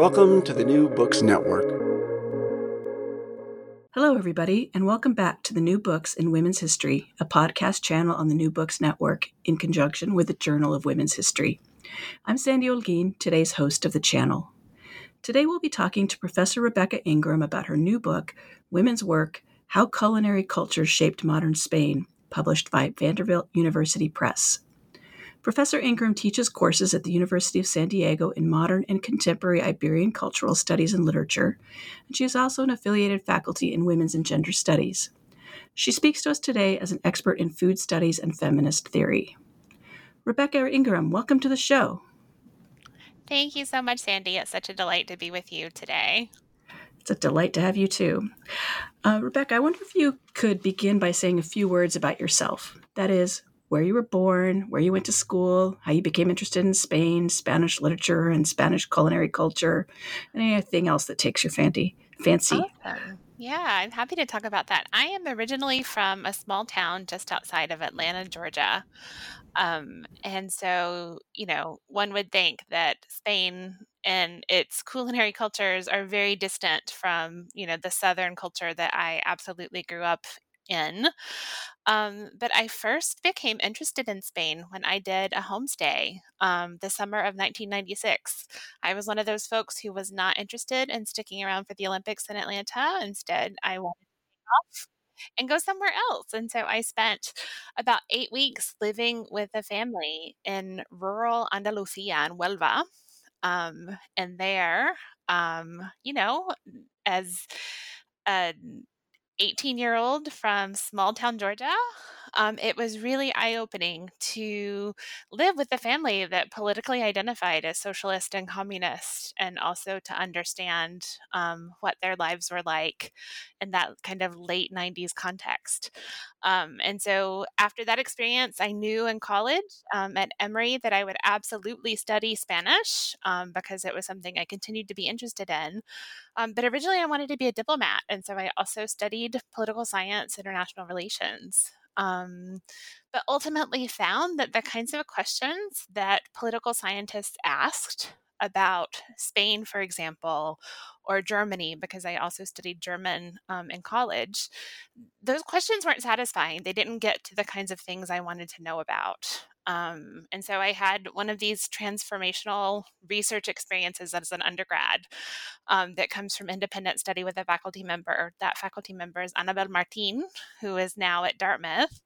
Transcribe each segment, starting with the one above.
Welcome to the New Books Network. Hello, everybody, and welcome back to the New Books in Women's History, a podcast channel on the New Books Network in conjunction with the Journal of Women's History. I'm Sandy Olguin, today's host of the channel. Today we'll be talking to Professor Rebecca Ingram about her new book, Women's Work How Culinary Culture Shaped Modern Spain, published by Vanderbilt University Press. Professor Ingram teaches courses at the University of San Diego in modern and contemporary Iberian cultural studies and literature, and she is also an affiliated faculty in women's and gender studies. She speaks to us today as an expert in food studies and feminist theory. Rebecca Ingram, welcome to the show. Thank you so much, Sandy. It's such a delight to be with you today. It's a delight to have you too. Uh, Rebecca, I wonder if you could begin by saying a few words about yourself. That is, where you were born, where you went to school, how you became interested in Spain, Spanish literature, and Spanish culinary culture, and anything else that takes your fancy. Fancy. Awesome. Yeah, I'm happy to talk about that. I am originally from a small town just outside of Atlanta, Georgia. Um, and so, you know, one would think that Spain and its culinary cultures are very distant from, you know, the Southern culture that I absolutely grew up in. Um, but I first became interested in Spain when I did a homestay um, the summer of 1996. I was one of those folks who was not interested in sticking around for the Olympics in Atlanta. Instead, I wanted to take off and go somewhere else. And so I spent about eight weeks living with a family in rural Andalusia in Huelva. Um, and there, um, you know, as a 18 year old from small town Georgia. Um, it was really eye opening to live with a family that politically identified as socialist and communist, and also to understand um, what their lives were like in that kind of late 90s context. Um, and so after that experience, I knew in college um, at Emory that I would absolutely study Spanish um, because it was something I continued to be interested in. Um, but originally, I wanted to be a diplomat. And so I also studied political science, international relations. Um, but ultimately found that the kinds of questions that political scientists asked about Spain, for example, or Germany, because I also studied German um, in college, those questions weren't satisfying. They didn't get to the kinds of things I wanted to know about. Um, and so I had one of these transformational research experiences as an undergrad um, that comes from independent study with a faculty member. That faculty member is Annabel Martin, who is now at Dartmouth.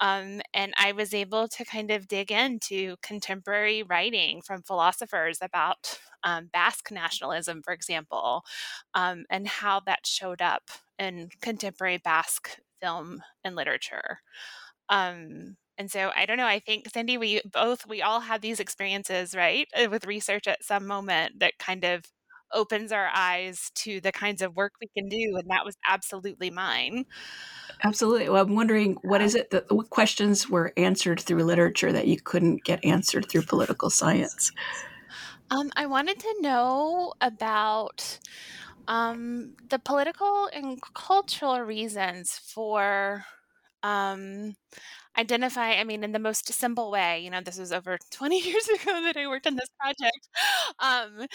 Um, and I was able to kind of dig into contemporary writing from philosophers about um, Basque nationalism, for example, um, and how that showed up in contemporary Basque film and literature. Um, and so I don't know. I think Cindy, we both we all have these experiences, right, uh, with research at some moment that kind of opens our eyes to the kinds of work we can do, and that was absolutely mine. Absolutely. Well, I'm wondering what is it that what questions were answered through literature that you couldn't get answered through political science? Um, I wanted to know about Um, the political and cultural reasons for um, identify, I mean, in the most simple way, you know, this was over 20 years ago that I worked on this project, um,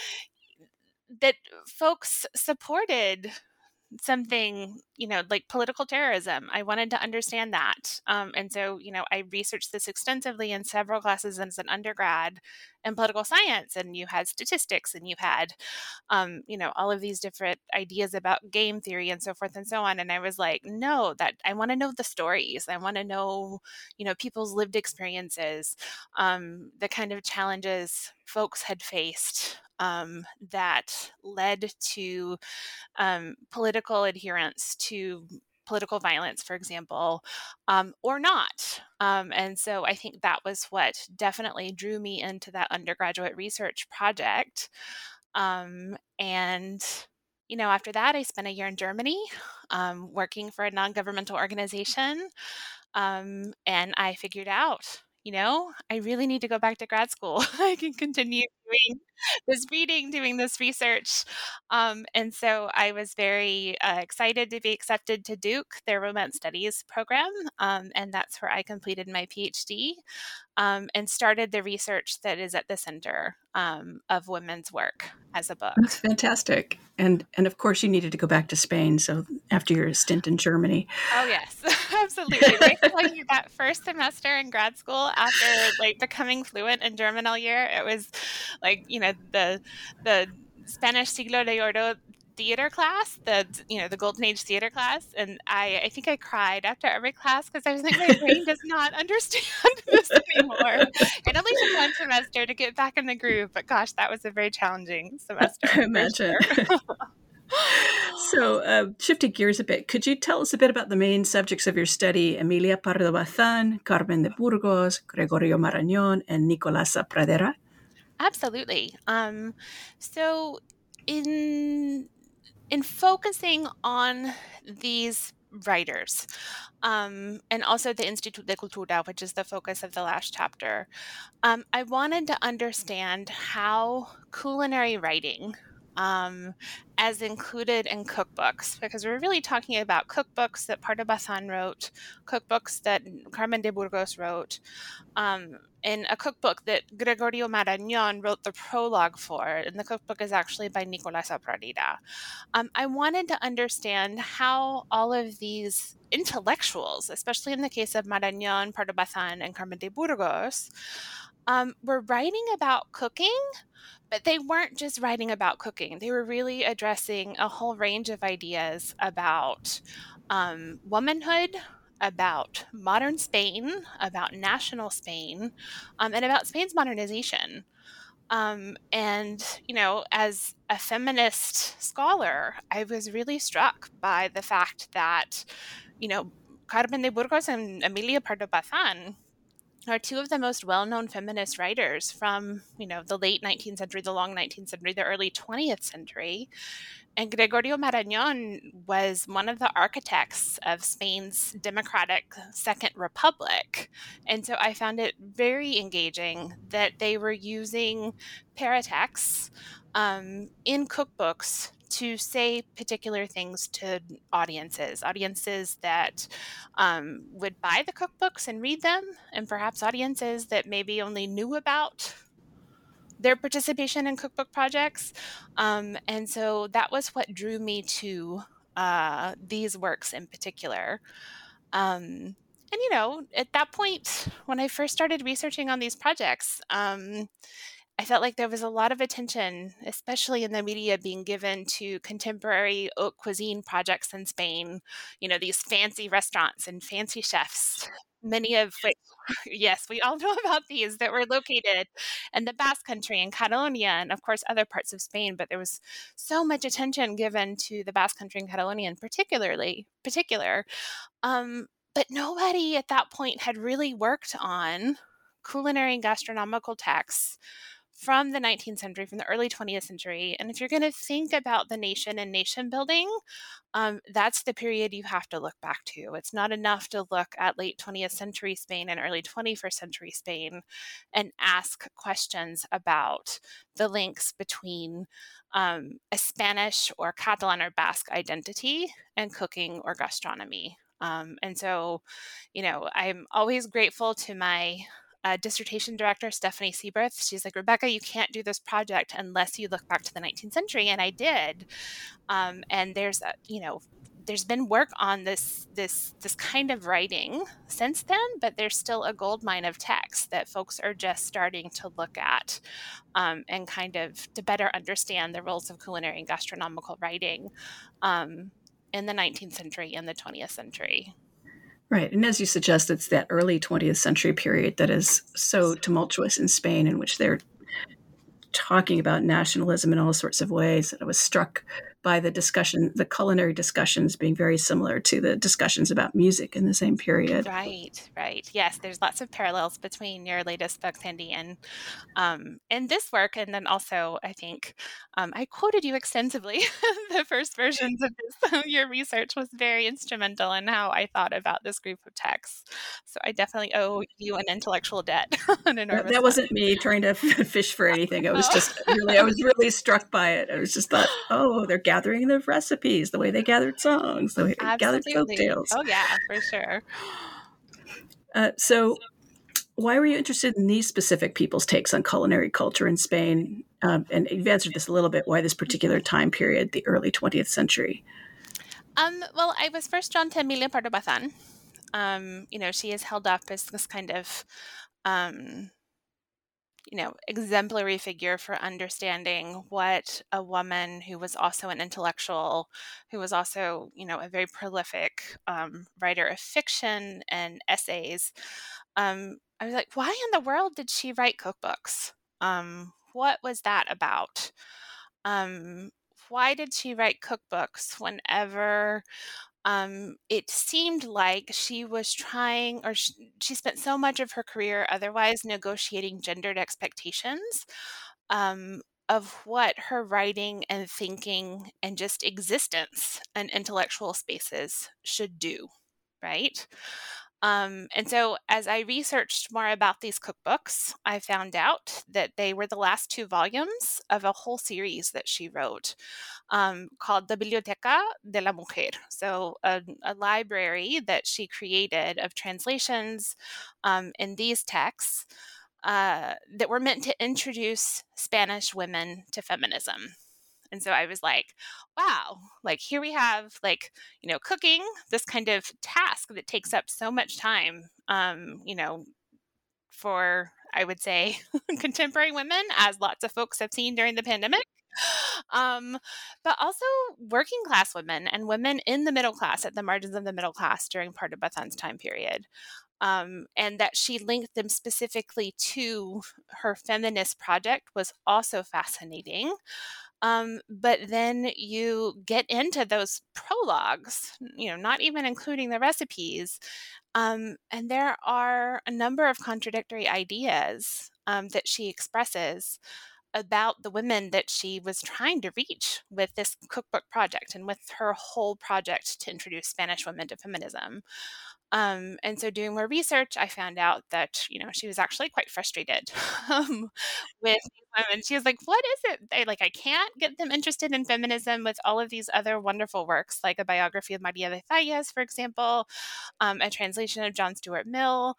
that folks supported something, you know, like political terrorism. I wanted to understand that. Um, and so, you know, I researched this extensively in several classes as an undergrad in political science. And you had statistics and you had, um, you know, all of these different ideas about game theory and so forth and so on. And I was like, no, that I want to know the stories. I want to know, you know, people's lived experiences, um, the kind of challenges folks had faced um, that led to um, political adherence to political violence, for example, um, or not. Um, and so I think that was what definitely drew me into that undergraduate research project. Um, and you know, after that, I spent a year in Germany um, working for a non governmental organization. Um, and I figured out you know, I really need to go back to grad school. I can continue doing this reading, doing this research. Um, and so I was very uh, excited to be accepted to Duke, their Romance Studies program. Um, and that's where I completed my PhD um, and started the research that is at the center um, of women's work as a book. That's fantastic. And and of course, you needed to go back to Spain. So after your stint in Germany. Oh yes, absolutely. Right. like that first semester in grad school, after like becoming fluent in German all year, it was like you know the the Spanish siglo de oro theater class, the you know the Golden Age theater class, and I I think I cried after every class because I was like my brain does not understand this anymore. It only took one semester to get back in the groove, but gosh, that was a very challenging semester. I imagine. Sure. so, uh, shifting gears a bit, could you tell us a bit about the main subjects of your study? Emilia Pardo Bazan, Carmen de Burgos, Gregorio Marañón, and Nicolasa Pradera? Absolutely. Um, so, in in focusing on these writers um, and also the Institut de Cultura, which is the focus of the last chapter, um, I wanted to understand how culinary writing um, as included in cookbooks because we're really talking about cookbooks that Pardo Bazan wrote, cookbooks that Carmen de Burgos wrote, um, in a cookbook that Gregorio Marañón wrote the prologue for, and the cookbook is actually by Nicolas Pradera. Um, I wanted to understand how all of these intellectuals, especially in the case of Marañón, Pardo Bazan, and Carmen de Burgos, um, were writing about cooking, but they weren't just writing about cooking. They were really addressing a whole range of ideas about um, womanhood, about modern Spain, about national Spain, um, and about Spain's modernization. Um, and, you know, as a feminist scholar, I was really struck by the fact that, you know, Carmen de Burgos and Emilia Pardo Bazan are two of the most well-known feminist writers from, you know, the late 19th century, the long 19th century, the early 20th century. And Gregorio Marañón was one of the architects of Spain's democratic Second Republic. And so I found it very engaging that they were using paratexts um, in cookbooks to say particular things to audiences, audiences that um, would buy the cookbooks and read them, and perhaps audiences that maybe only knew about their participation in cookbook projects. Um, and so that was what drew me to uh, these works in particular. Um, and you know, at that point, when I first started researching on these projects, um, I felt like there was a lot of attention, especially in the media, being given to contemporary haute cuisine projects in Spain. You know, these fancy restaurants and fancy chefs many of which, yes, we all know about these that were located in the Basque Country and Catalonia, and of course other parts of Spain. But there was so much attention given to the Basque Country and Catalonia, in particularly particular. Um, but nobody at that point had really worked on culinary and gastronomical texts from the 19th century, from the early 20th century. And if you're going to think about the nation and nation building, um, that's the period you have to look back to. It's not enough to look at late 20th century Spain and early 21st century Spain and ask questions about the links between um, a Spanish or Catalan or Basque identity and cooking or gastronomy. Um, and so, you know, I'm always grateful to my uh, dissertation director, Stephanie Sieburth, she's like, Rebecca, you can't do this project unless you look back to the 19th century. And I did. Um, and there's, a, you know, there's been work on this this this kind of writing since then, but there's still a gold mine of text that folks are just starting to look at um, and kind of to better understand the roles of culinary and gastronomical writing um, in the 19th century and the 20th century. Right. And as you suggest, it's that early 20th century period that is so tumultuous in Spain, in which they're talking about nationalism in all sorts of ways. And I was struck by the discussion, the culinary discussions being very similar to the discussions about music in the same period. Right, right. Yes, there's lots of parallels between your latest book, Sandy, and um, and this work, and then also I think um, I quoted you extensively. the first versions of this, your research was very instrumental in how I thought about this group of texts. So I definitely owe you an intellectual debt. an that, that wasn't me trying to fish for anything. I was oh. just really, I was really struck by it. I was just thought, oh, they're gathering the recipes, the way they gathered songs, the way they gathered folk tales. Oh yeah, for sure. Uh, so, why were you interested in these specific people's takes on culinary culture in Spain? Um, and you've answered this a little bit. Why this particular time period, the early 20th century? Um, well, I was first drawn to Emilia Pardo Bazan. Um, you know, she is held up as this kind of um, you know, exemplary figure for understanding what a woman who was also an intellectual, who was also, you know, a very prolific um, writer of fiction and essays. Um, I was like, why in the world did she write cookbooks? Um, what was that about? Um, why did she write cookbooks whenever um, it seemed like she was trying, or she, she, spent so much of her career otherwise negotiating gendered expectations um, of what her writing and thinking and just existence and intellectual spaces should do, right? Um, and so, as I researched more about these cookbooks, I found out that they were the last two volumes of a whole series that she wrote um, called the Biblioteca de la Mujer. So, a, a library that she created of translations um, in these texts uh, that were meant to introduce Spanish women to feminism. And so I was like, wow, like here we have like, you know, cooking, this kind of task that takes up so much time, um, you know, for I would say contemporary women, as lots of folks have seen during the pandemic. Um, but also working class women and women in the middle class at the margins of the middle class during Pardo Bazan's time period. Um, and that she linked them specifically to her feminist project was also fascinating. Um, but then you get into those prologues, you know, not even including the recipes. Um, and there are a number of contradictory ideas um, that she expresses about the women that she was trying to reach with this cookbook project and with her whole project to introduce Spanish women to feminism. Um, and so, doing more research, I found out that you know she was actually quite frustrated um, with women. She was like, "What is it? I, like I can't get them interested in feminism with all of these other wonderful works, like a biography of Maria de Zayas, for example, um, a translation of John Stuart Mill."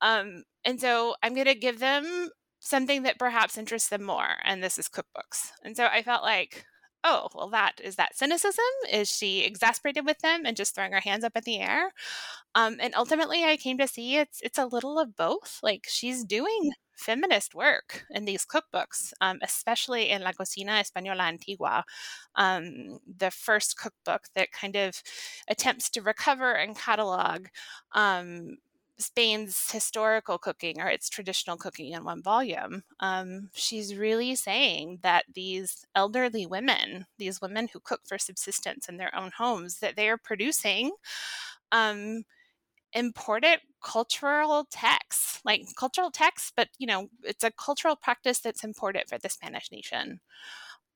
Um, and so, I'm going to give them something that perhaps interests them more, and this is cookbooks. And so, I felt like oh, well, that is that cynicism? Is she exasperated with them and just throwing her hands up in the air? Um, and ultimately, I came to see it's it's a little of both. Like she's doing feminist work in these cookbooks, um, especially in La Cocina Española Antigua, um, the first cookbook that kind of attempts to recover and catalog um, Spain's historical cooking or its traditional cooking in one volume, um, she's really saying that these elderly women, these women who cook for subsistence in their own homes, that they are producing um, imported cultural texts, like cultural texts, but you know, it's a cultural practice that's important for the Spanish nation.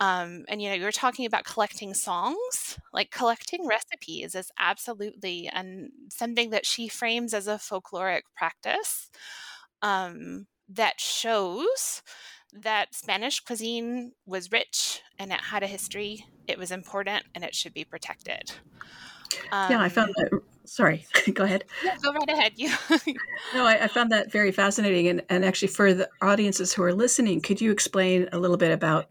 Um, and you know, you're talking about collecting songs, like collecting recipes is absolutely and something that she frames as a folkloric practice um, that shows that Spanish cuisine was rich and it had a history. It was important and it should be protected. Um, yeah, I found um, that. Sorry, go ahead. Yeah, go right ahead. You. no, I, I, found that very fascinating, and, and actually, for the audiences who are listening, could you explain a little bit about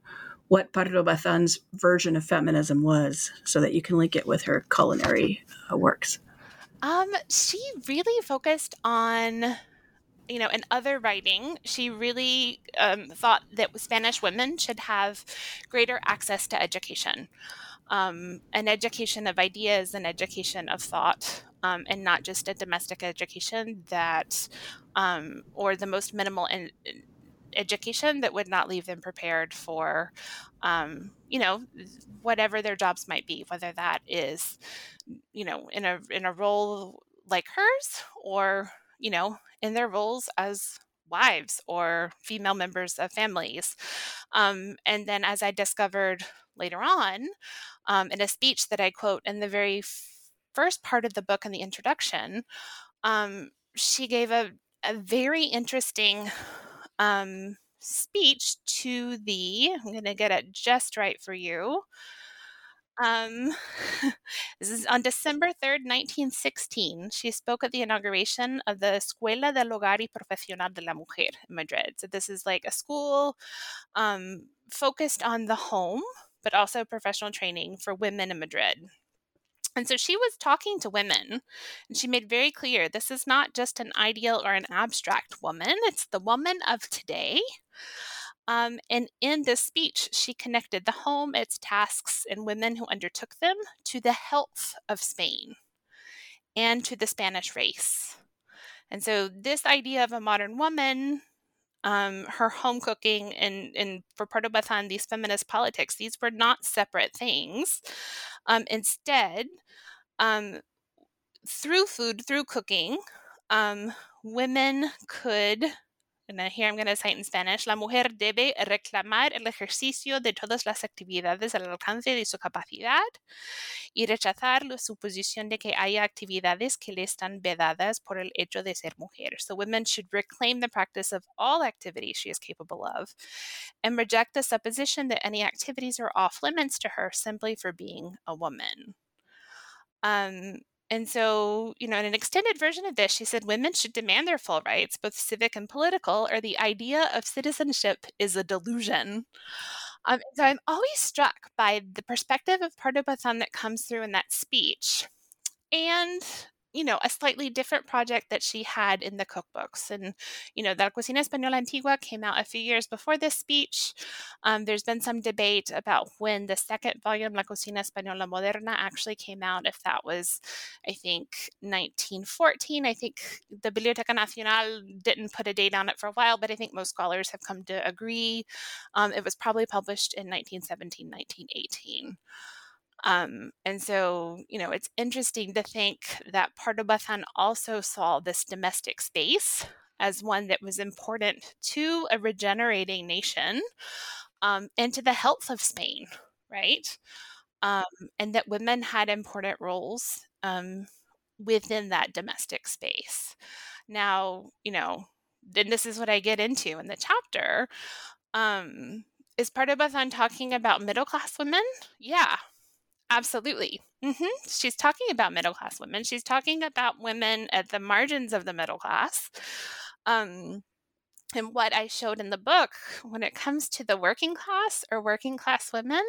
what Pardo Bazan's version of feminism was, so that you can link it with her culinary uh, works? Um, she really focused on you know, in other writing, she really um, thought that Spanish women should have greater access to education, um, an education of ideas, an education of thought, um, and not just a domestic education that, um, or the most minimal in, education that would not leave them prepared for, um, you know, whatever their jobs might be, whether that is, you know, in a in a role like hers or you know in their roles as wives or female members of families. Um, and then, as I discovered later on um, in a speech that I quote in the very first part of the book in the introduction, um, she gave a, a very interesting um, speech to the, I'm going to get it just right for you. Um, this is on December 3rd, 1916. She spoke at the inauguration of the Escuela del Hogar y Profesional de la Mujer in Madrid. So, this is like a school um, focused on the home, but also professional training for women in Madrid. And so she was talking to women, and she made very clear this is not just an ideal or an abstract woman, it's the woman of today um, and in this speech, she connected the home, its tasks, and women who undertook them to the health of Spain and to the Spanish race. And so, this idea of a modern woman, um, her home cooking, and, and for Pardo Bazan, these feminist politics, these were not separate things. Um, instead, um, through food, through cooking, um, women could and then here I'm going to cite in Spanish, la mujer debe reclamar el ejercicio de todas las actividades al alcance de su capacidad y rechazar la suposición de que haya actividades que le están vedadas por el hecho de ser mujer. So women should reclaim the practice of all activities she is capable of and reject the supposition that any activities are off limits to her simply for being a woman. Um, and so, you know, in an extended version of this, she said women should demand their full rights, both civic and political, or the idea of citizenship is a delusion. Um, so I'm always struck by the perspective of Pardo Bazan that comes through in that speech. And you know, a slightly different project that she had in the cookbooks. And, you know, La Cocina Española Antigua came out a few years before this speech. Um, there's been some debate about when the second volume, La Cocina Española Moderna, actually came out, if that was, I think, 1914. I think the Biblioteca Nacional didn't put a date on it for a while, but I think most scholars have come to agree. Um, it was probably published in 1917, 1918. Um, and so, you know, it's interesting to think that Pardo Bazan also saw this domestic space as one that was important to a regenerating nation um, and to the health of Spain, right? Um, and that women had important roles um, within that domestic space. Now, you know, then this is what I get into in the chapter. Um, is Pardo Bazan talking about middle class women? Yeah, Absolutely. Mm-hmm. She's talking about middle class women. She's talking about women at the margins of the middle class. Um, and what I showed in the book, when it comes to the working class or working class women,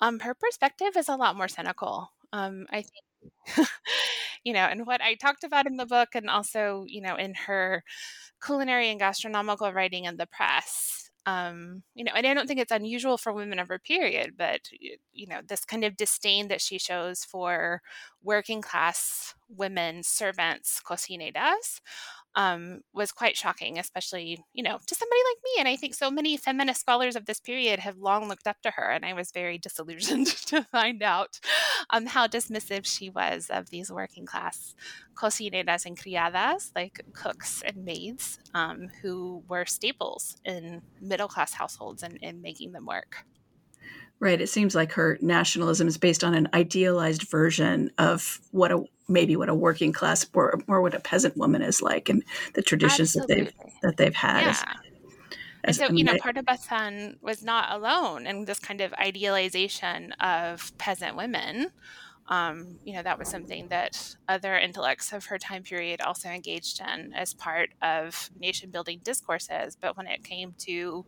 um, her perspective is a lot more cynical. Um, I think, you know, and what I talked about in the book, and also, you know, in her culinary and gastronomical writing in the press, um, you know, and I don't think it's unusual for women of her period, but you know, this kind of disdain that she shows for working class women servants, cocineras, um, was quite shocking, especially, you know, to somebody like me. And I think so many feminist scholars of this period have long looked up to her. And I was very disillusioned to find out um, how dismissive she was of these working class cocineras and criadas, like cooks and maids, um, who were staples in middle class households and, and making them work. Right. It seems like her nationalism is based on an idealized version of what a maybe what a working class or, or what a peasant woman is like, and the traditions Absolutely. that they've that they've had. Yeah. As, as, so, you know, Bazán was not alone in this kind of idealization of peasant women. Um, you know, that was something that other intellects of her time period also engaged in as part of nation building discourses. But when it came to,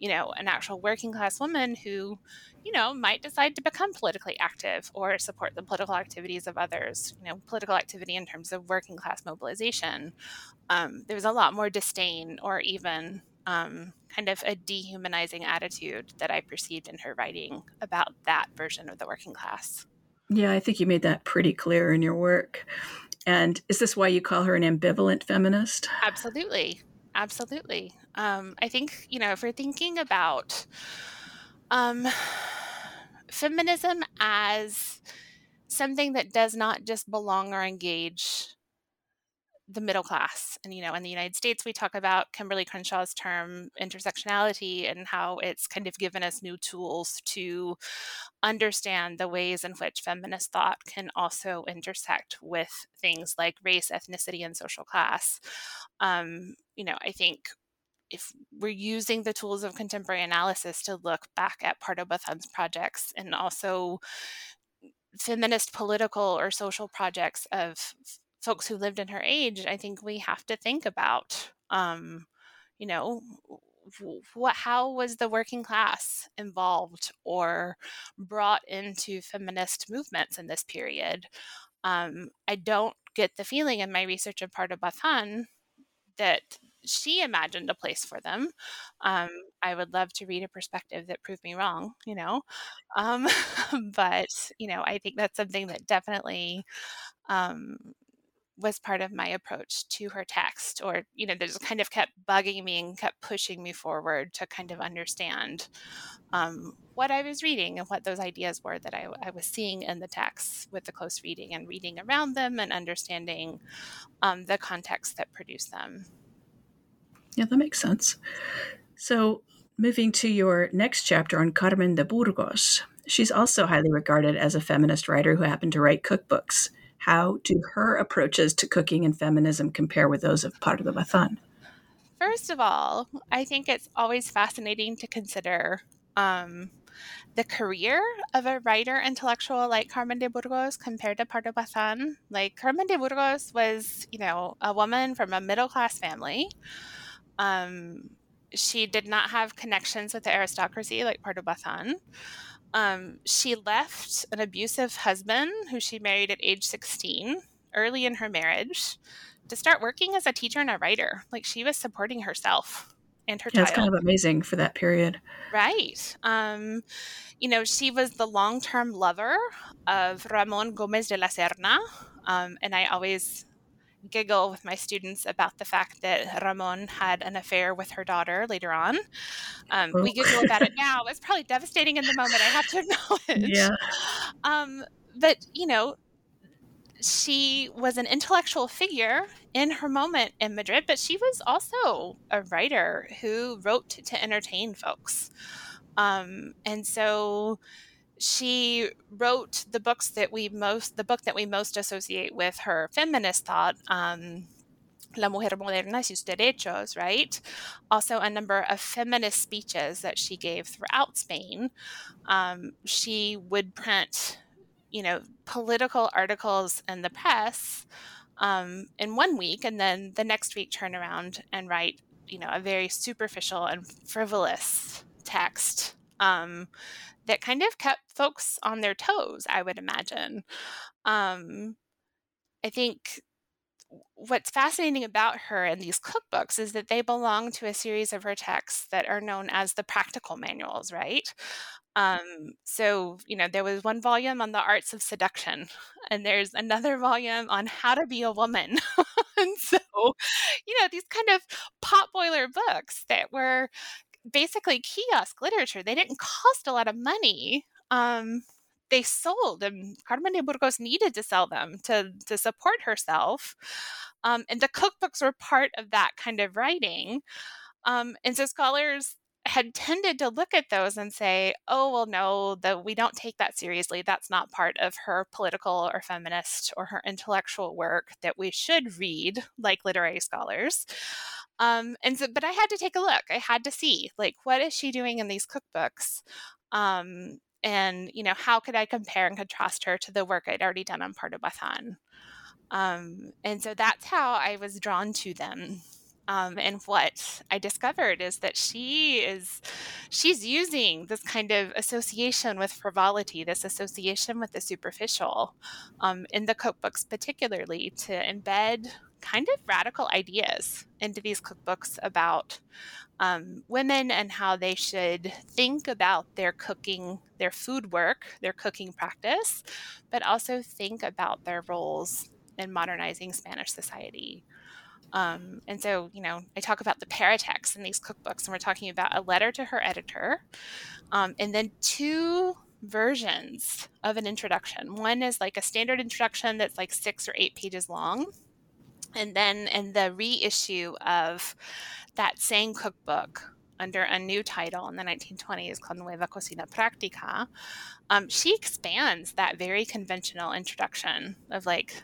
you know, an actual working class woman who, you know, might decide to become politically active or support the political activities of others, you know, political activity in terms of working class mobilization, um, there was a lot more disdain or even um, kind of a dehumanizing attitude that I perceived in her writing about that version of the working class. Yeah, I think you made that pretty clear in your work. And is this why you call her an ambivalent feminist? Absolutely. Absolutely. Um, I think, you know, if we're thinking about um, feminism as something that does not just belong or engage the middle class. And, you know, in the United States, we talk about Kimberlé Crenshaw's term intersectionality and how it's kind of given us new tools to understand the ways in which feminist thought can also intersect with things like race, ethnicity, and social class. Um, you know, I think if we're using the tools of contemporary analysis to look back at Pardo Bazán's projects and also feminist political or social projects of folks who lived in her age, I think we have to think about, um, you know, what how was the working class involved or brought into feminist movements in this period? Um, I don't get the feeling in my research of Pardo Bazán that she imagined a place for them. Um, I would love to read a perspective that proved me wrong, you know. Um, but, you know, I think that's something that definitely um, was part of my approach to her text or you know that just kind of kept bugging me and kept pushing me forward to kind of understand um, what i was reading and what those ideas were that I, I, was seeing in the text with the close reading and reading around them and understanding um, the context that produced them. Yeah that makes sense. So moving to your next chapter on carmen de burgos she's also highly regarded as a feminist writer who happened to write cookbooks how do her approaches to cooking and feminism compare with those of Pardo Bazán? First of all, I think it's always fascinating to consider um, the career of a writer intellectual like Carmen de Burgos compared to Pardo Bazán. Like Carmen de Burgos was, you know, a woman from a middle class family. Um, she did not have connections with the aristocracy like Pardo Bazán. Um, she left an abusive husband who she married at age 16 early in her marriage to start working as a teacher and a writer. Like she was supporting herself and her yeah, child. That's kind of amazing for that period. Right. Um, you know, she was the long term lover of Ramon Gomez de la Serna. Um, and I always giggle with my students about the fact that Ramon had an affair with her daughter later on. Um, oh. We giggle about it now. It's probably devastating in the moment, I have to acknowledge. Yeah. Um, but, you know, she was an intellectual figure in her moment in Madrid, but she was also a writer who wrote to entertain folks. Um, and so she wrote the books that we most the book that we most associate with her feminist thought um, La Mujer Moderna, y sus derechos, right? Also, a number of feminist speeches that she gave throughout Spain. Um, she would print, you know, political articles in the press um, in one week, and then the next week turn around and write, you know, a very superficial and frivolous text um, that kind of kept folks on their toes, I would imagine. Um, I think what's fascinating about her and these cookbooks is that they belong to a series of her texts that are known as the practical manuals, right? Um, so, you know, there was one volume on the arts of seduction, and there's another volume on how to be a woman. and so, you know, these kind of potboiler books that were basically kiosk literature, they didn't cost a lot of money. Um, they sold, and Carmen de Burgos needed to sell them to, to support herself. Um, and the cookbooks were part of that kind of writing. Um, and so scholars had tended to look at those and say, oh, well, no, that we don't take that seriously. That's not part of her political or feminist or her intellectual work that we should read like literary scholars. Um, and so, but I had to take a look. I had to see, like, what is she doing in these cookbooks? Um, and, you know, how could I compare and contrast her to the work I'd already done on Pardo Bazán? Um, and so that's how I was drawn to them. Um, and what I discovered is that she is she's using this kind of association with frivolity, this association with the superficial, um, in the cookbooks particularly, to embed kind of radical ideas into these cookbooks about um, women and how they should think about their cooking, their food work, their cooking practice, but also think about their roles in modernizing Spanish society. Um, and so, you know, I talk about the paratext in these cookbooks, and we're talking about a letter to her editor, um, and then two versions of an introduction. One is like a standard introduction that's like six or eight pages long. And then in the reissue of that same cookbook under a new title in the 1920s called Nueva Cocina Práctica, um, she expands that very conventional introduction of like,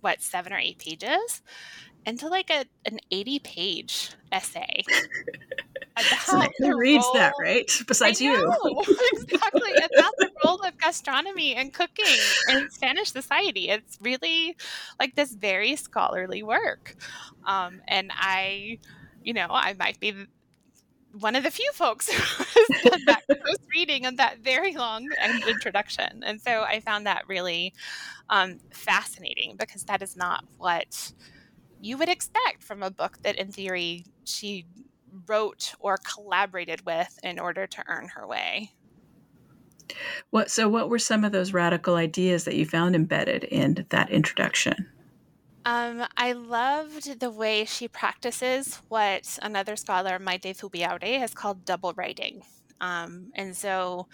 what, seven or eight pages into like a an 80 page essay. so who reads role, that, right? Besides you. exactly. About the role of gastronomy and cooking in Spanish society. It's really like this very scholarly work. Um, and I, you know, I might be one of the few folks who has done that close reading of that very long introduction. And so I found that really um, fascinating because that is not what you would expect from a book that, in theory, she wrote or collaborated with in order to earn her way. What so what were some of those radical ideas that you found embedded in that introduction? Um, I loved the way she practices what another scholar, Maite Zubiaurre, has called double writing. Um, and so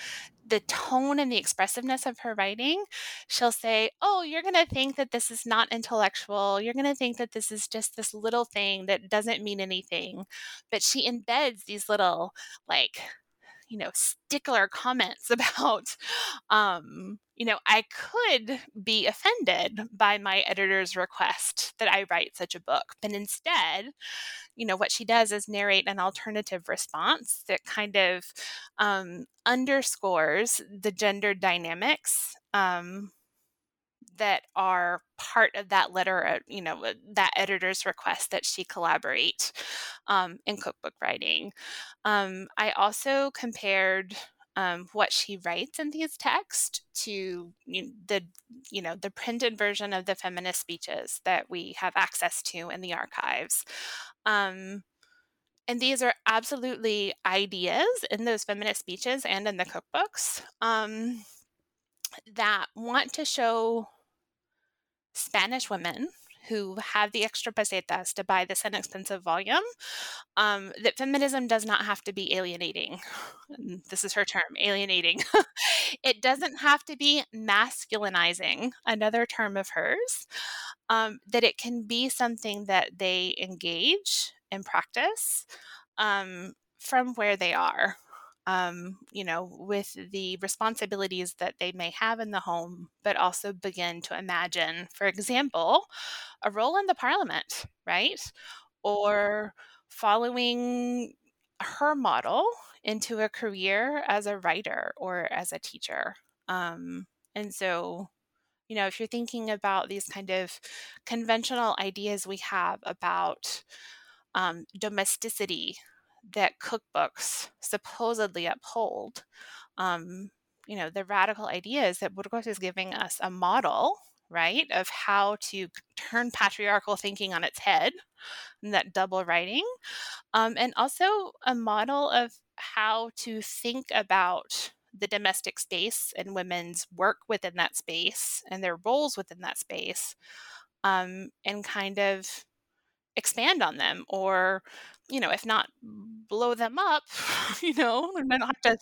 the tone and the expressiveness of her writing, she'll say, Oh, you're going to think that this is not intellectual. You're going to think that this is just this little thing that doesn't mean anything. But she embeds these little, like, you know, stickler comments about, um, you know, I could be offended by my editor's request that I write such a book. But instead, you know, what she does is narrate an alternative response that kind of um, underscores the gender dynamics um, that are part of that letter, uh, you know, uh, that editor's request that she collaborate um, in cookbook writing. Um, I also compared um, what she writes in these texts to you know, the you know the printed version of the feminist speeches that we have access to in the archives. Um, and these are absolutely ideas in those feminist speeches and in the cookbooks um, that want to show Spanish women who have the extra pesetas to buy this inexpensive volume um, that feminism does not have to be alienating. This is her term, alienating. it doesn't have to be masculinizing, another term of hers, um, that it can be something that they engage and practice um, from where they are um, you know, with the responsibilities that they may have in the home, but also begin to imagine, for example, a role in the parliament, right? Or following her model into a career as a writer or as a teacher. Um, and so, you know, if you're thinking about these kind of conventional ideas we have about um, domesticity that cookbooks supposedly uphold. Um, you know, the radical idea is that Burgos is giving us a model, right, of how to turn patriarchal thinking on its head, and that double writing, um, and also a model of how to think about the domestic space and women's work within that space and their roles within that space, um, and kind of expand on them or you know if not blow them up you know we don't to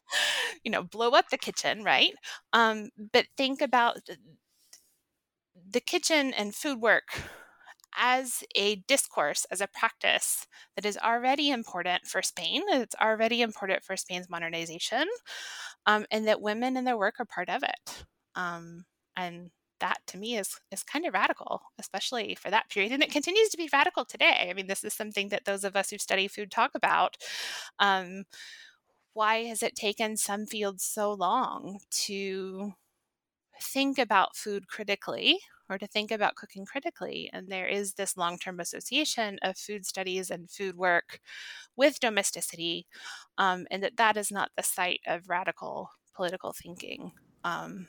you know blow up the kitchen right um, but think about the kitchen and food work as a discourse, as a practice that is already important for Spain, it's already important for Spain's modernization, um, and that women and their work are part of it. Um, and that to me is is kind of radical, especially for that period, and it continues to be radical today. I mean, this is something that those of us who study food talk about. Um, why has it taken some fields so long to think about food critically or to think about cooking critically. And there is this long term association of food studies and food work with domesticity, um, and that that is not the site of radical political thinking. Um,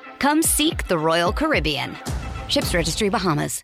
Come seek the Royal Caribbean. Ships Registry Bahamas.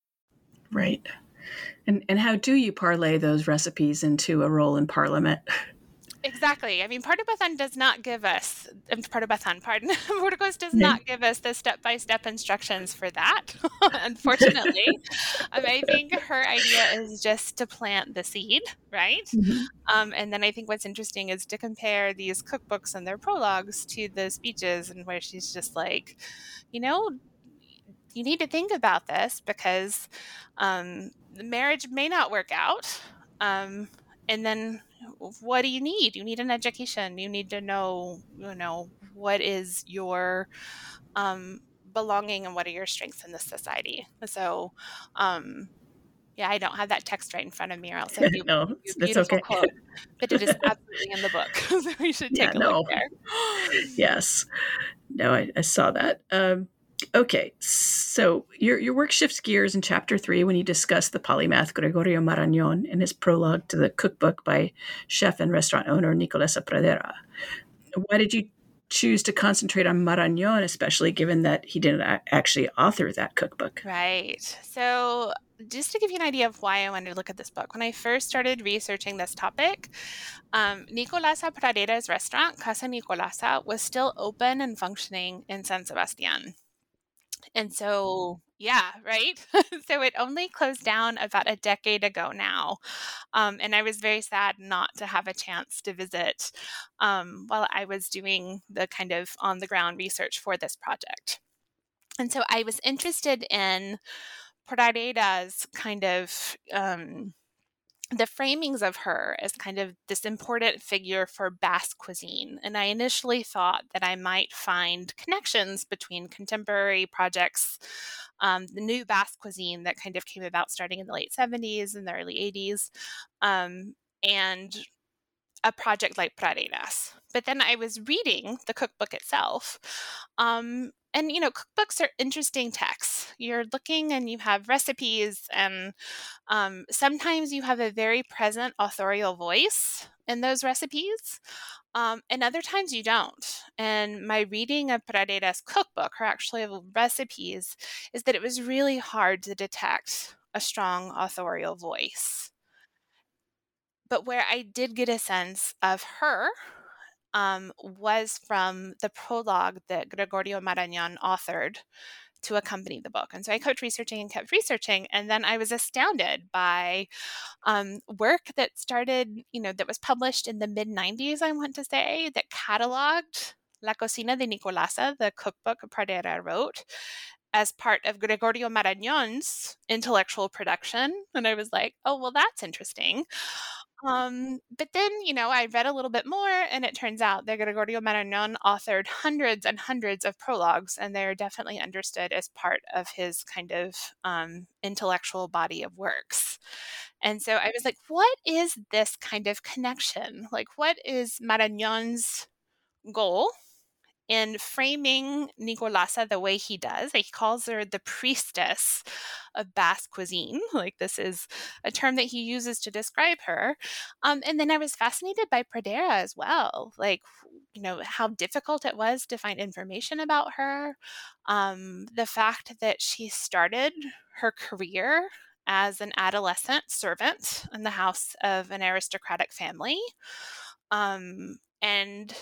Right. And and how do you parlay those recipes into a role in parliament? Exactly. I mean, Pardo Bazán does not give us, um, Pardo Bazán, pardon, Burgos does not give us the step by step instructions for that, unfortunately. um, I think her idea is just to plant the seed, right? Mm-hmm. Um, and then I think what's interesting is to compare these cookbooks and their prologues to the speeches, and where she's just like, you know, you need to think about this because um, the marriage may not work out. Um, and then what do you need? You need an education. You need to know, you know, what is your um, belonging and what are your strengths in this society. So, um, yeah, I don't have that text right in front of me, or else I'd do no, a beautiful okay. quote. But it is absolutely in the book, so we should take yeah, a no. look there. yes, no, I, I saw that. Um, Okay, so your your work shifts gears in chapter three when you discuss the polymath Gregorio Marañón in his prologue to the cookbook by chef and restaurant owner Nicolasa Pradera. Why did you choose to concentrate on Marañón, especially given that he didn't actually author that cookbook? Right. So, just to give you an idea of why I wanted to look at this book, when I first started researching this topic, um, Nicolasa Pradera's restaurant, Casa Nicolasa, was still open and functioning in San Sebastian. And so, yeah, right. so it only closed down about a decade ago now. Um, and I was very sad not to have a chance to visit um, while I was doing the kind of on the ground research for this project. And so I was interested in Pradera's kind of um, the framings of her as kind of this important figure for Basque cuisine. And I initially thought that I might find connections between contemporary projects, um, the new Basque cuisine that kind of came about starting in the late 70s and the early 80s, um, and a project like Pradera's. But then I was reading the cookbook itself, um, and you know cookbooks are interesting texts. You're looking and you have recipes and um, sometimes you have a very present authorial voice in those recipes um, and other times you don't. And my reading of pradera's cookbook her actual recipes is that it was really hard to detect a strong authorial voice. But where i did get a sense of her um, was from the prologue that Gregorio Marañón authored to accompany the book. And so I kept researching and kept researching. And then I was astounded by um, work that started, you know, that was published in the mid 90s, I want to say, that cataloged La Cocina de Nicolasa, the cookbook Pradera wrote, as part of Gregorio Marañón's intellectual production. And I was like, oh, well, that's interesting. Um, but then, you know, I read a little bit more, and it turns out that Gregorio Marañón authored hundreds and hundreds of prologues, and they're definitely understood as part of his kind of um, intellectual body of works. And so I was like, what is this kind of connection? Like, what is Marañón's goal in framing Nicolasa the way he does. He calls her the priestess of Basque cuisine. Like this is a term that he uses to describe her. Um, and then I was fascinated by Pradera as well. Like, you know, how difficult it was to find information about her. Um, the fact that she started her career as an adolescent servant in the house of an aristocratic family. Um, and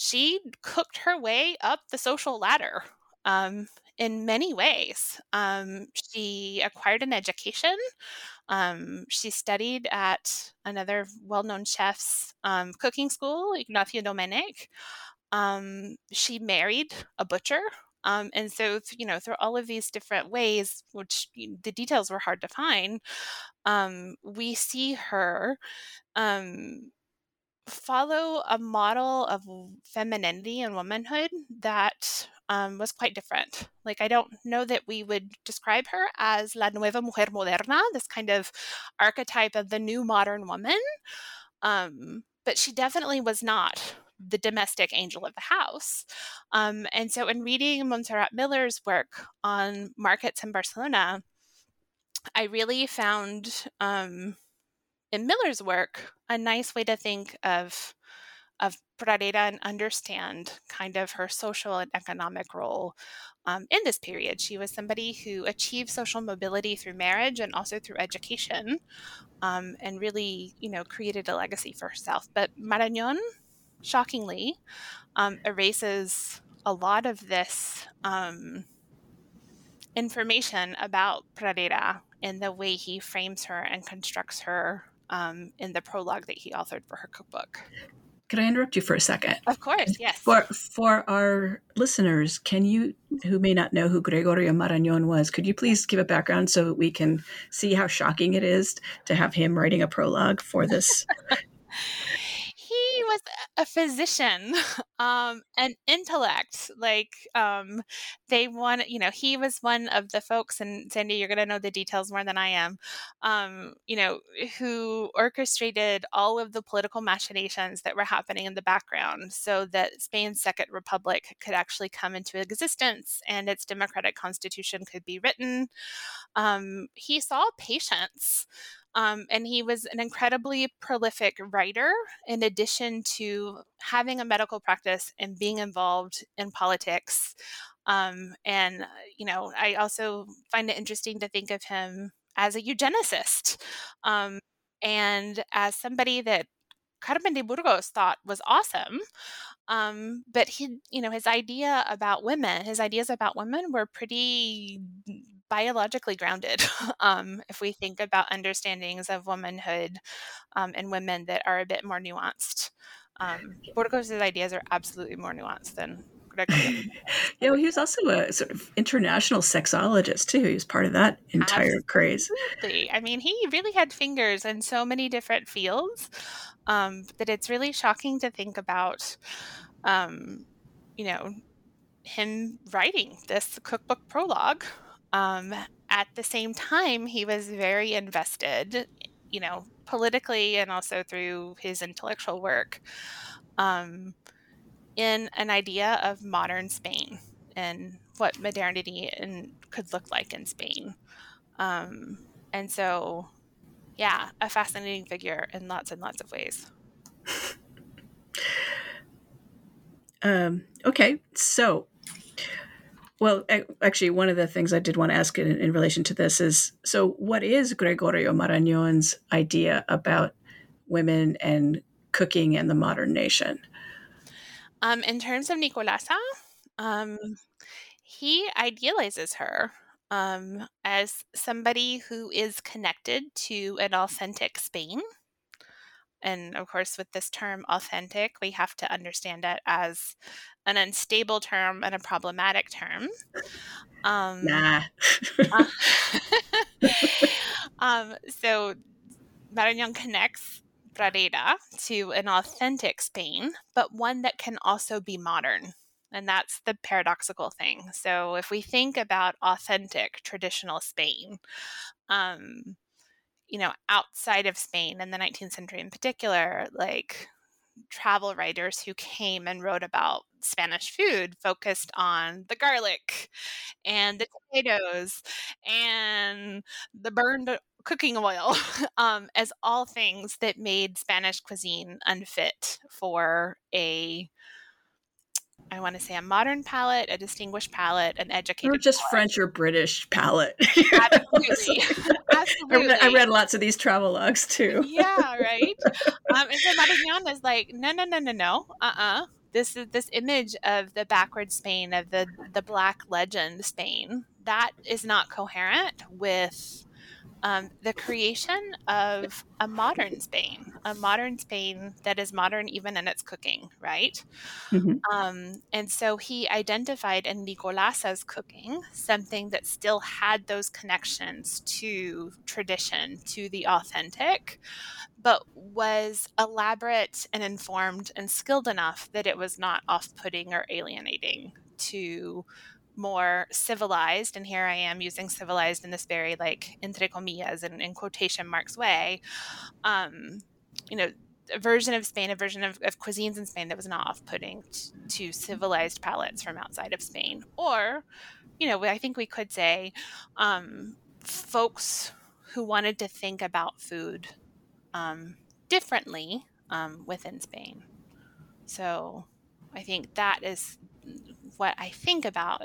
she cooked her way up the social ladder um, in many ways. Um, she acquired an education. Um, she studied at another well known chef's um, cooking school, Ignacio Domenech. Um, she married a butcher. Um, and so, you know, through all of these different ways, which the details were hard to find, we see her follow a model of femininity and womanhood that um, was quite different. Like, I don't know that we would describe her as la nueva mujer moderna, this kind of archetype of the new modern woman. Um, but she definitely was not the domestic angel of the house. Um, and so, in reading Montserrat Miller's work on markets in Barcelona, I really found um, in Miller's work a nice way to think of of Pradera and understand kind of her social and economic role um, in this period. She was somebody who achieved social mobility through marriage and also through education, um, and really, you know, created a legacy for herself. But Marañón, shockingly, um, erases a lot of this um, information about Pradera in the way he frames her and constructs her um, in the prologue that he authored for her cookbook. Could I interrupt you for a second? Of course, yes. For for our listeners, can you who may not know who Gregorio Marañón was, could you please give a background so we can see how shocking it is to have him writing a prologue for this was a physician, um, an intellect. Like um, they want, you know, he was one of the folks, and Sandy, you're going to know the details more than I am. Um, you know, who orchestrated all of the political machinations that were happening in the background, so that Spain's Second Republic could actually come into existence and its democratic constitution could be written. Um, he saw patients. Um, and he was an incredibly prolific writer, in addition to having a medical practice and being involved in politics. Um, and, uh, you know, I also find it interesting to think of him as a eugenicist um, and as somebody that Carmen de Burgos thought was awesome. Um, but he, you know, his idea about women, his ideas about women were pretty biologically grounded. um, if we think about understandings of womanhood um, and women that are a bit more nuanced, um, ideas are absolutely more nuanced than yeah, well, he was also a sort of international sexologist too. He was part of that entire Absolutely. craze. I mean, he really had fingers in so many different fields um, that it's really shocking to think about. Um, you know, him writing this cookbook prologue um, at the same time, he was very invested, you know, politically and also through his intellectual work um, in an idea of modern Spain and what modernity in, could look like in Spain. Um, and so, yeah, a fascinating figure in lots and lots of ways. um, okay, so well, actually, one of the things I did want to ask in, in relation to this is so, what is Gregorio Marañón's idea about women and cooking and the modern nation? Um, in terms of Nicolasa, um, he idealizes her um, as somebody who is connected to an authentic Spain. And of course, with this term authentic, we have to understand it as an unstable term and a problematic term. Um, nah. uh, um, so Marañón connects Pradera to an authentic Spain, but one that can also be modern. And that's the paradoxical thing. So if we think about authentic traditional Spain, um, you know, outside of Spain in the 19th century in particular, like travel writers who came and wrote about Spanish food focused on the garlic and the tomatoes and the burned cooking oil um, as all things that made Spanish cuisine unfit for a I want to say a modern palate, a distinguished palate, an educated. Or just palate. French or British palate. Absolutely. Absolutely. I read, I read, lots of these travel logs too. yeah, right. Um, and so Marañón is like, no, no, no, no, no. Uh uh This is this image of the backward Spain, of the, the black legend Spain, that is not coherent with um, the creation of a modern Spain, a modern Spain that is modern even in its cooking, right? Mm-hmm. Um, and so he identified in Nicolasa's cooking something that still had those connections to tradition, to the authentic, but was elaborate and informed and skilled enough that it was not off putting or alienating to more civilized, and here I am using civilized in this very like entre comillas and in quotation marks way, um, you know, a version of Spain, a version of, of cuisines in Spain that was not off-putting t- to civilized palates from outside of Spain, or, you know, I think we could say, um, folks who wanted to think about food um, differently um, within Spain. So I think that is what I think about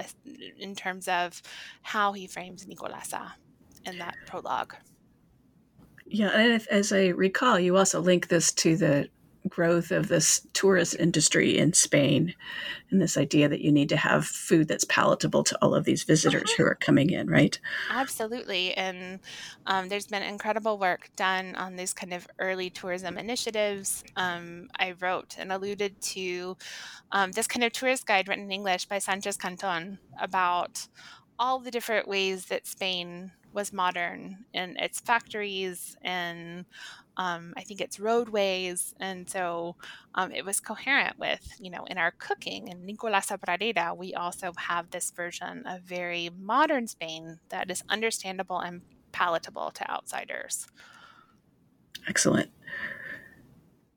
in terms of how he frames Nicolasa in that prologue. Yeah, and if, as I recall, you also link this to the growth of this tourist industry in Spain and this idea that you need to have food that's palatable to all of these visitors uh-huh. who are coming in, right? Absolutely. And um, there's been incredible work done on these kind of early tourism initiatives. Um, I wrote and alluded to um, this kind of tourist guide written in English by Sanchez Canton about all the different ways that Spain was modern in its factories and um, I think it's roadways. And so um, it was coherent with, you know, in our cooking. in Nicolasa Pradera, we also have this version of very modern Spain that is understandable and palatable to outsiders. Excellent.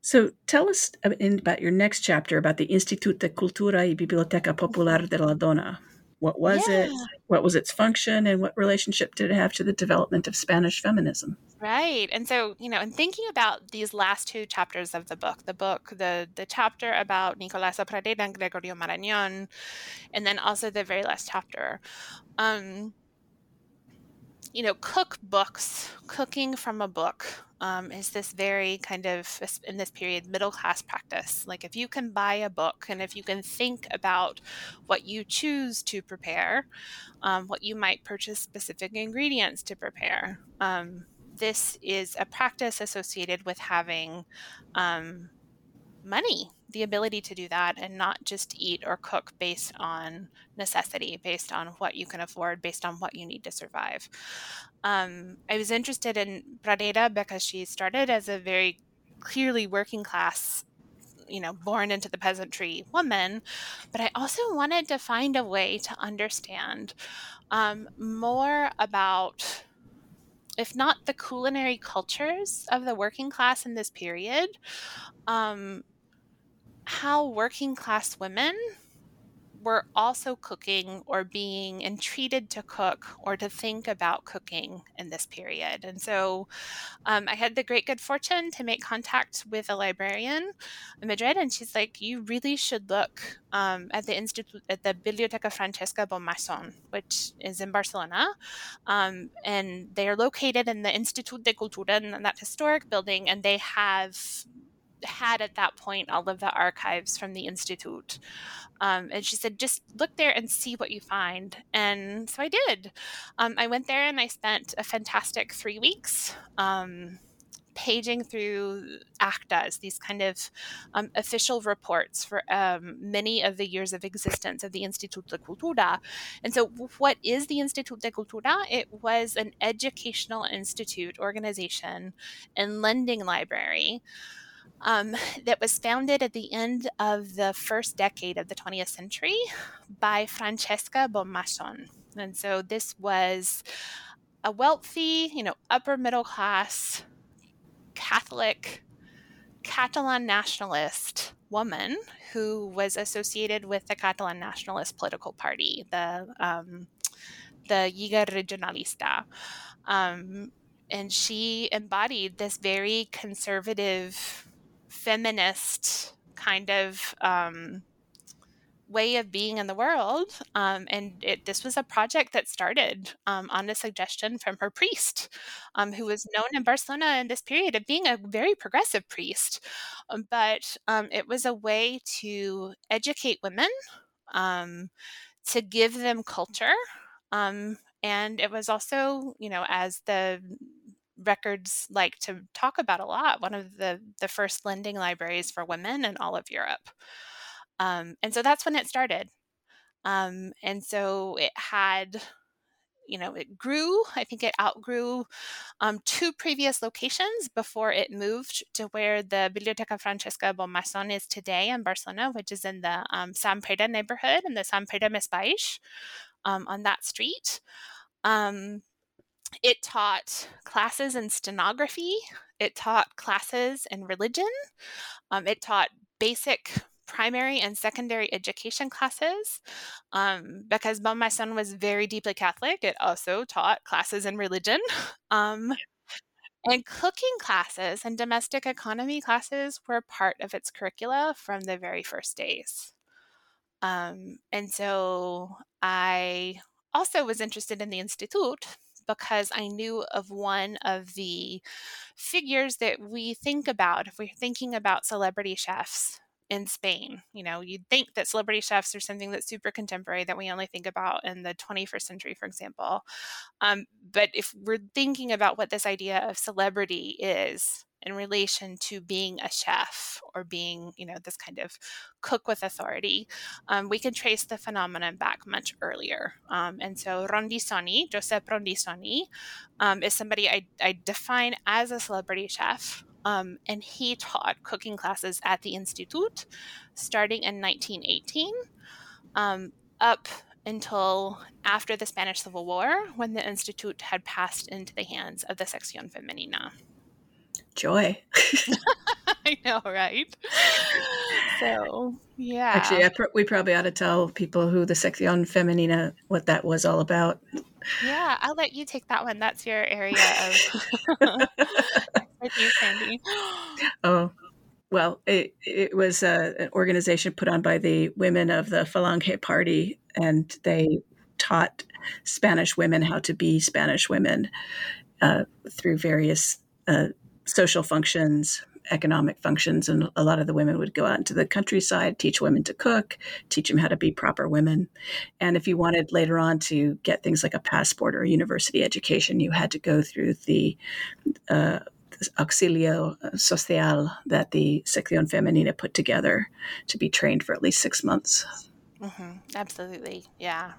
So tell us about your next chapter about the Institut de Cultura y Biblioteca Popular de la Dona. What was yeah. it? What was its function? And what relationship did it have to the development of Spanish feminism? Right. And so, you know, in thinking about these last two chapters of the book, the book, the the chapter about Nicolasa Pradera and Gregorio Marañón, and then also the very last chapter, um, you know, cookbooks, cooking from a book um, is this very kind of, in this period, middle class practice. Like if you can buy a book and if you can think about what you choose to prepare, um, what you might purchase specific ingredients to prepare, um, this is a practice associated with having um, money the ability to do that and not just eat or cook based on necessity, based on what you can afford, based on what you need to survive. Um, I was interested in Pradera because she started as a very clearly working class you know, born into the peasantry woman, but I also wanted to find a way to understand um, more about, if not the culinary cultures of the working class in this period, um, how working class women were also cooking or being entreated to cook or to think about cooking in this period. And so um, I had the great good fortune to make contact with a librarian in Madrid, and she's like, You really should look um, at the Institute, at the Biblioteca Francesca Bonnemaison, which is in Barcelona. Um, and they are located in the Institut de Cultura, in that historic building, and they have had at that point all of the archives from the institute um, and she said just look there and see what you find and so i did um, i went there and i spent a fantastic three weeks um, paging through actas, these kind of um, official reports for um, many of the years of existence of the Institut de Cultura. And so, what is the Institut de Cultura? It was an educational institute organization and lending library. Um, that was founded at the end of the first decade of the 20th century by Francesca Bonnemaison. And so this was a wealthy, you know, upper middle class Catholic Catalan nationalist woman who was associated with the Catalan nationalist political party, the um, the Lliga Regionalista. Um, and she embodied this very conservative, feminist kind of um, way of being in the world. Um, and it, this was a project that started um, on a suggestion from her priest, um, who was known in Barcelona in this period of being a very progressive priest. Um, but um, it was a way to educate women, um, to give them culture. and it was also, you know, as the records like to talk about a lot, one of the, the first lending libraries for women in all of Europe. Um, and so that's when it started. Um, and so it had, you know, it grew. I think it outgrew um, two previous locations before it moved to where the Biblioteca Francesca Bonnemaison is today in Barcelona, which is in the um, Sant Pere neighborhood in the Sant Pere Més Baix um, on that street. It taught classes in stenography. It taught classes in religion. Um, it taught basic primary and secondary education classes. Um, because son was very deeply Catholic, it also taught classes in religion. Um, and cooking classes and domestic economy classes were part of its curricula from the very first days. Um, and so I also was interested in the Institute because I knew of one of the figures that we think about if we're thinking about celebrity chefs in Spain. You know, you'd think that celebrity chefs are something that's super contemporary that we only think about in the 21st century, for example. Um, but if we're thinking about what this idea of celebrity is in relation to being a chef or being, you know, this kind of cook with authority, um, we can trace the phenomenon back much earlier. Um, and so Rondissoni, Josep Rondissoni, um, is somebody I, I define as a celebrity chef. Um, and he taught cooking classes at the Institute starting in 1918 um, up until after the Spanish Civil War when the Institute had passed into the hands of the Sección Femenina. Joy. I know, right? So, yeah. Actually, pr- we probably ought to tell people who the Sección Femenina, what that was all about. Yeah, I'll let you take that one. That's your area of you, Sandy. Oh, well, it, it was uh, an organization put on by the women of the Falange Party, and they taught Spanish women how to be Spanish women uh, through various uh, social functions, economic functions. And a lot of the women would go out into the countryside, teach women to cook, teach them how to be proper women. And if you wanted later on to get things like a passport or a university education, you had to go through the uh, auxilio social that the Sección Femenina put together to be trained for at least six months. Mm-hmm. Absolutely. Yeah.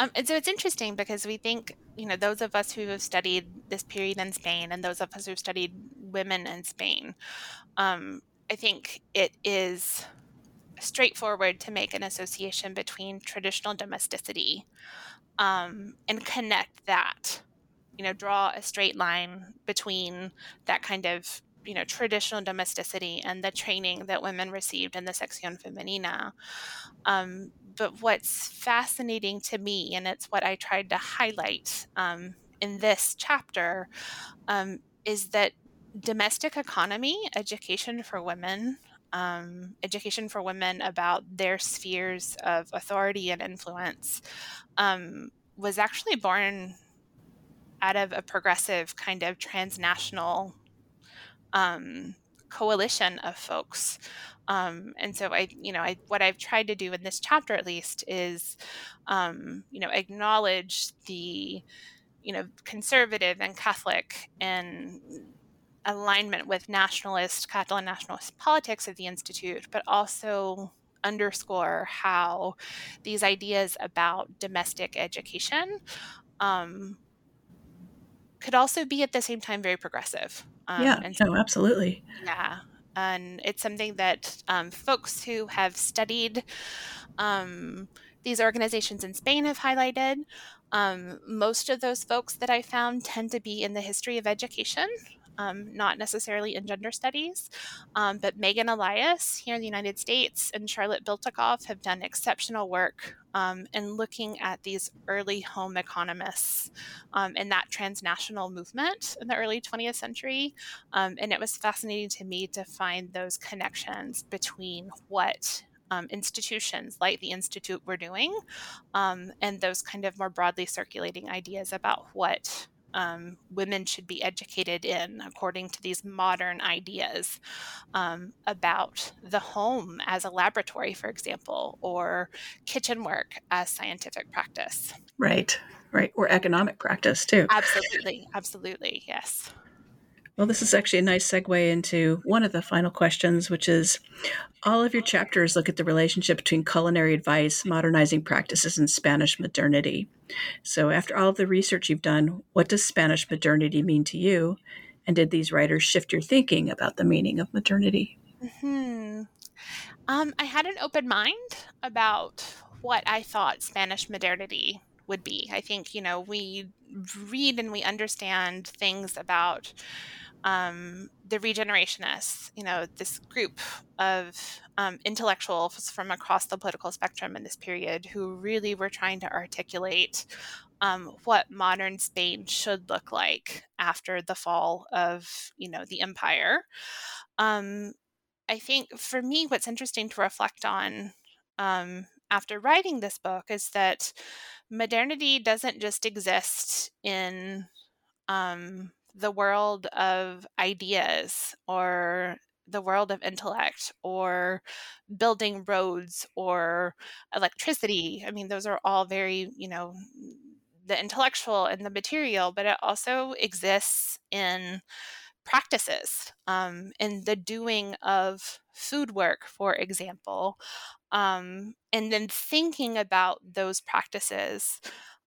Um, and so it's interesting because we think, you know, those of us who have studied this period in Spain and those of us who have studied women in Spain, um, I think it is straightforward to make an association between traditional domesticity um, and connect that you know draw a straight line between that kind of you know traditional domesticity and the training that women received in the sección femenina um, but what's fascinating to me and it's what i tried to highlight um, in this chapter um, is that domestic economy education for women um, education for women about their spheres of authority and influence um, was actually born out of a progressive kind of transnational um, coalition of folks. Um, and so I, you know, I, what I've tried to do in this chapter at least is, um, you know, acknowledge the, you know, conservative and Catholic and alignment with nationalist, Catalan nationalist politics of the Institute, but also underscore how these ideas about domestic education um, could also be at the same time very progressive. Um, yeah, and so, no, absolutely. Yeah, and it's something that um, folks who have studied um, these organizations in Spain have highlighted. Um, most of those folks that I found tend to be in the history of education um, not necessarily in gender studies. Um, but Megan Elias here in the United States and Charlotte Biltekoff have done exceptional work um, in looking at these early home economists um, in that transnational movement in the early 20th century. Um, and it was fascinating to me to find those connections between what um, institutions like the Institute were doing um, and those kind of more broadly circulating ideas about what um, women should be educated in according to these modern ideas um, about the home as a laboratory, for example, or kitchen work as scientific practice. Right, right. Or economic practice, too. Absolutely, absolutely, yes. Well, this is actually a nice segue into one of the final questions, which is all of your chapters look at the relationship between culinary advice, modernizing practices, and Spanish modernity. So, after all of the research you've done, what does Spanish modernity mean to you? And did these writers shift your thinking about the meaning of modernity? Hmm. Um, I had an open mind about what I thought Spanish modernity would be. I think, you know, we read and we understand things about um, the regenerationists, you know, this group of um, intellectuals from across the political spectrum in this period who really were trying to articulate um, what modern Spain should look like after the fall of, you know, the empire. Um, I think for me, what's interesting to reflect on um, after writing this book is that modernity doesn't just exist in um, the world of ideas or the world of intellect or building roads or electricity. I mean, those are all very, you know, the intellectual and the material, but it also exists in practices, um, in the doing of food work, for example, um, and then thinking about those practices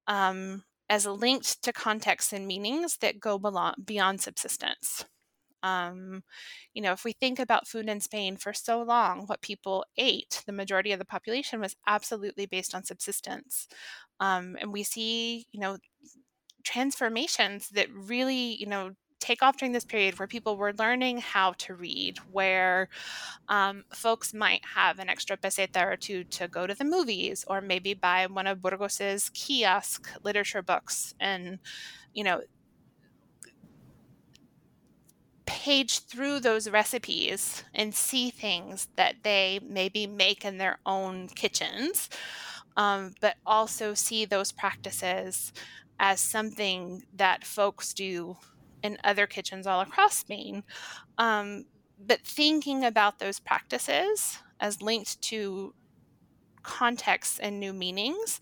um, as linked to contexts and meanings that go beyond subsistence. Um, you know, if we think about food in Spain for so long, what people ate, the majority of the population was absolutely based on subsistence. Um, and we see, you know, transformations that really, you know, take off during this period where people were learning how to read, where um, folks might have an extra peseta or two to go to the movies, or maybe buy one of Burgos's kiosk literature books, and you know, page through those recipes and see things that they maybe make in their own kitchens, um, but also see those practices as something that folks do in other kitchens all across Spain. Um, but thinking about those practices as linked to contexts and new meanings,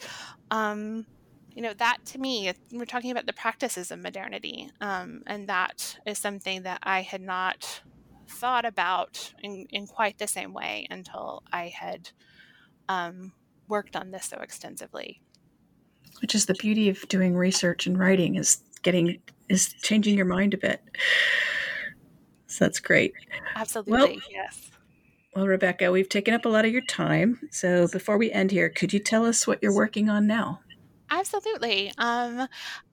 um, you know, that to me, we're talking about the practices of modernity. Um, and that is something that I had not thought about in, in quite the same way until I had um, worked on this so extensively. Which is the beauty of doing research and writing is getting is changing your mind a bit. So that's great. Absolutely. Well, yes. Well, Rebecca, we've taken up a lot of your time. So before we end here, could you tell us what you're working on now? Absolutely. Um,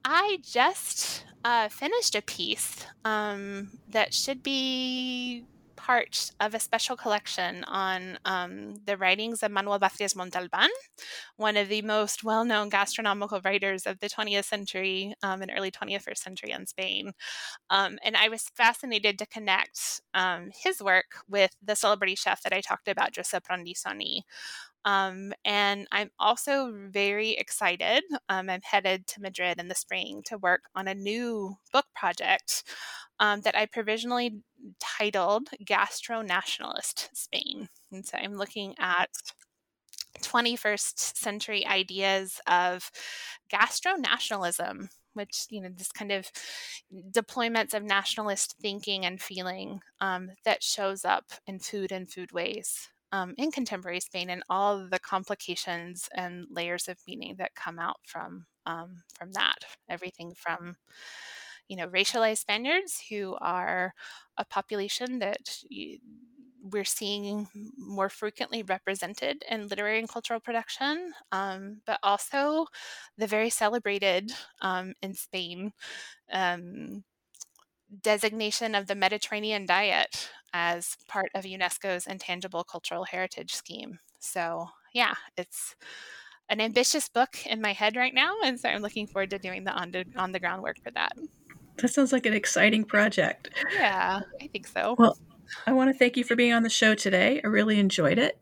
I just uh, finished a piece um, that should be part of a special collection on um, the writings of Manuel Vázquez Montalban, one of the most well known gastronomical writers of the 20th century um, and early 21st century in Spain. Um, and I was fascinated to connect um, his work with the celebrity chef that I talked about, Josep Rondissoni. Um, and I'm also very excited. Um, I'm headed to Madrid in the spring to work on a new book project um, that I provisionally titled Gastro Nationalist Spain. And so I'm looking at 21st century ideas of gastro nationalism which you know this kind of deployments of nationalist thinking and feeling um, that shows up in food and foodways um, in contemporary Spain and all the complications and layers of meaning that come out from um, from that. Everything from you know racialized Spaniards who are a population that we're seeing more frequently represented in literary and cultural production, um, but also the very celebrated um, in Spain um, designation of the Mediterranean diet as part of UNESCO's intangible cultural heritage scheme. So, yeah, it's an ambitious book in my head right now, and so I'm looking forward to doing the on, to, on the ground work for that. That sounds like an exciting project. Yeah, I think so. Well, I want to thank you for being on the show today. I really enjoyed it.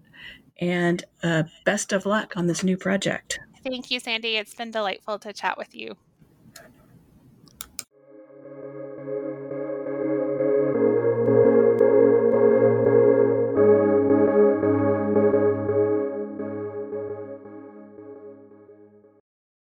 And uh, best of luck on this new project. Thank you, Sandy. It's been delightful to chat with you.